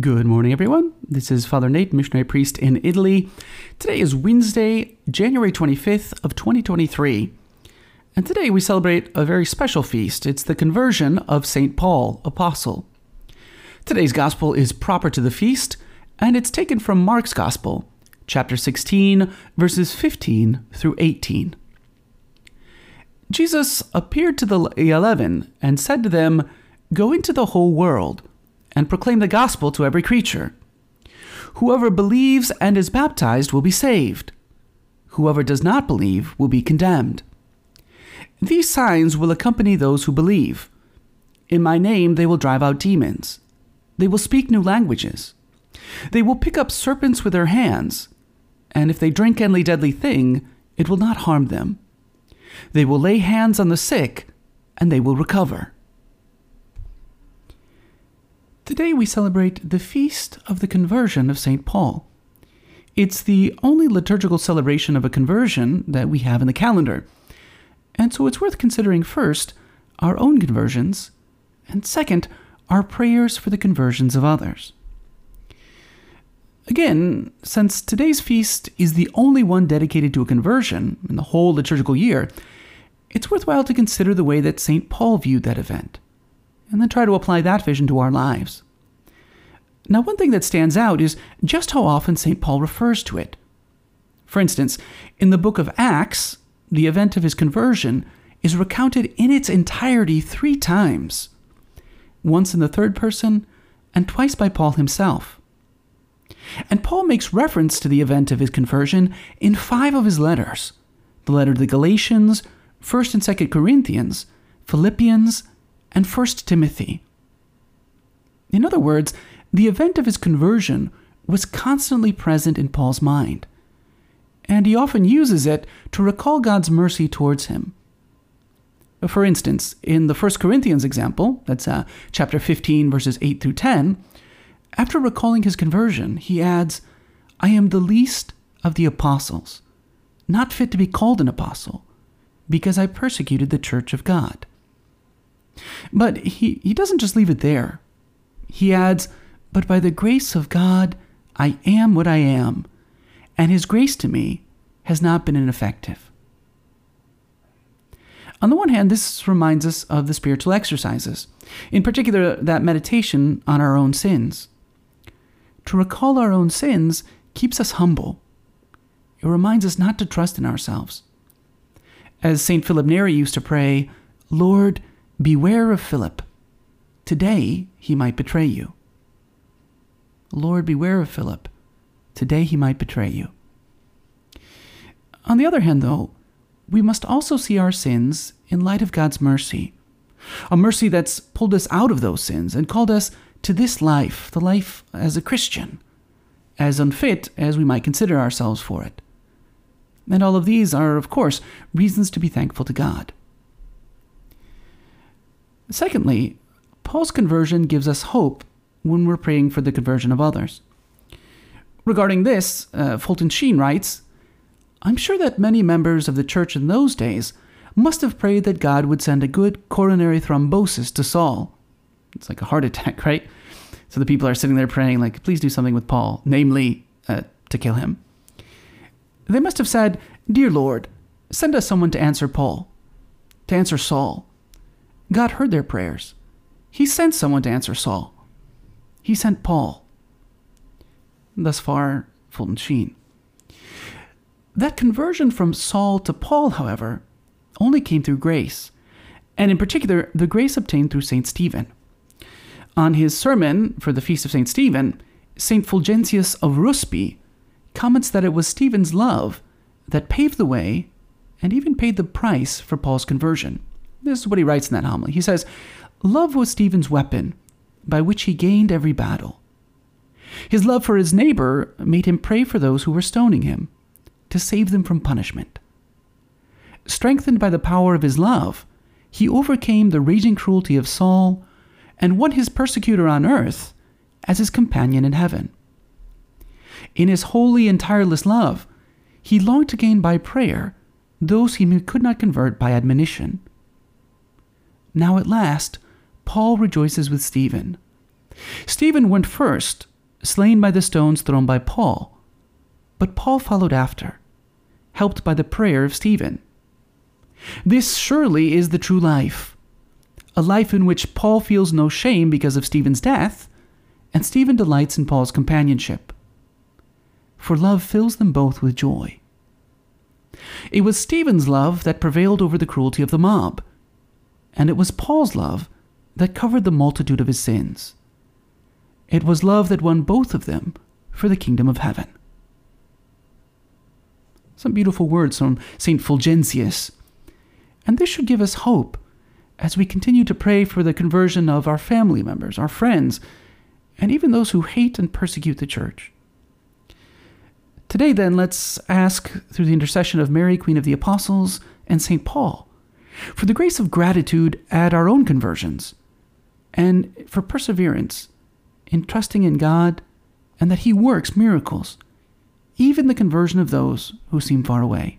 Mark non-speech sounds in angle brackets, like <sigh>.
Good morning, everyone. This is Father Nate, missionary priest in Italy. Today is Wednesday, January 25th of 2023. And today we celebrate a very special feast. It's the conversion of St. Paul, apostle. Today's gospel is proper to the feast, and it's taken from Mark's gospel, chapter 16, verses 15 through 18. Jesus appeared to the eleven and said to them, Go into the whole world and proclaim the gospel to every creature. Whoever believes and is baptized will be saved. Whoever does not believe will be condemned. These signs will accompany those who believe. In my name they will drive out demons. They will speak new languages. They will pick up serpents with their hands, and if they drink any deadly thing, it will not harm them. They will lay hands on the sick, and they will recover. Today we celebrate the feast of the conversion of St. Paul. It's the only liturgical celebration of a conversion that we have in the calendar. And so it's worth considering first our own conversions, and second, our prayers for the conversions of others. Again, since today's feast is the only one dedicated to a conversion in the whole liturgical year, it's worthwhile to consider the way that St. Paul viewed that event and then try to apply that vision to our lives. Now, one thing that stands out is just how often St. Paul refers to it. For instance, in the book of Acts, the event of his conversion is recounted in its entirety three times once in the third person, and twice by Paul himself. And Paul makes reference to the event of his conversion in five of his letters the letter to the Galatians, 1st and 2nd Corinthians, Philippians, and 1st Timothy. In other words, the event of his conversion was constantly present in Paul's mind, and he often uses it to recall God's mercy towards him. For instance, in the 1 Corinthians example, that's uh, chapter 15, verses 8 through 10, after recalling his conversion, he adds, I am the least of the apostles, not fit to be called an apostle, because I persecuted the church of God. But he, he doesn't just leave it there. He adds, But by the grace of God, I am what I am, and his grace to me has not been ineffective. On the one hand, this reminds us of the spiritual exercises, in particular, that meditation on our own sins. To recall our own sins keeps us humble. It reminds us not to trust in ourselves. As St. Philip Neri used to pray, Lord, beware of Philip. Today he might betray you. Lord, beware of Philip. Today he might betray you. On the other hand, though, we must also see our sins in light of God's mercy. A mercy that's pulled us out of those sins and called us to this life, the life as a Christian, as unfit as we might consider ourselves for it. And all of these are, of course, reasons to be thankful to God. Secondly, Paul's conversion gives us hope when we're praying for the conversion of others. Regarding this, uh, Fulton Sheen writes I'm sure that many members of the church in those days must have prayed that God would send a good coronary thrombosis to Saul. It's like a heart <laughs> attack, right? So the people are sitting there praying, like, please do something with Paul, namely, uh, to kill him. They must have said, Dear Lord, send us someone to answer Paul, to answer Saul. God heard their prayers. He sent someone to answer Saul. He sent Paul. Thus far, Fulton Sheen. That conversion from Saul to Paul, however, only came through grace, and in particular, the grace obtained through St. Stephen. On his sermon for the Feast of St. Stephen, St. Fulgentius of Ruspe comments that it was Stephen's love that paved the way and even paid the price for Paul's conversion. This is what he writes in that homily. He says, Love was Stephen's weapon by which he gained every battle. His love for his neighbor made him pray for those who were stoning him, to save them from punishment. Strengthened by the power of his love, he overcame the raging cruelty of Saul and won his persecutor on earth as his companion in heaven. In his holy and tireless love, he longed to gain by prayer those he could not convert by admonition. Now at last, Paul rejoices with Stephen. Stephen went first, slain by the stones thrown by Paul, but Paul followed after, helped by the prayer of Stephen. This surely is the true life a life in which Paul feels no shame because of Stephen's death, and Stephen delights in Paul's companionship. For love fills them both with joy. It was Stephen's love that prevailed over the cruelty of the mob, and it was Paul's love that covered the multitude of his sins. It was love that won both of them for the kingdom of heaven. Some beautiful words from St. Fulgentius. And this should give us hope as we continue to pray for the conversion of our family members, our friends, and even those who hate and persecute the church. Today, then, let's ask through the intercession of Mary, Queen of the Apostles, and St. Paul, for the grace of gratitude at our own conversions, and for perseverance in trusting in God and that He works miracles, even the conversion of those who seem far away.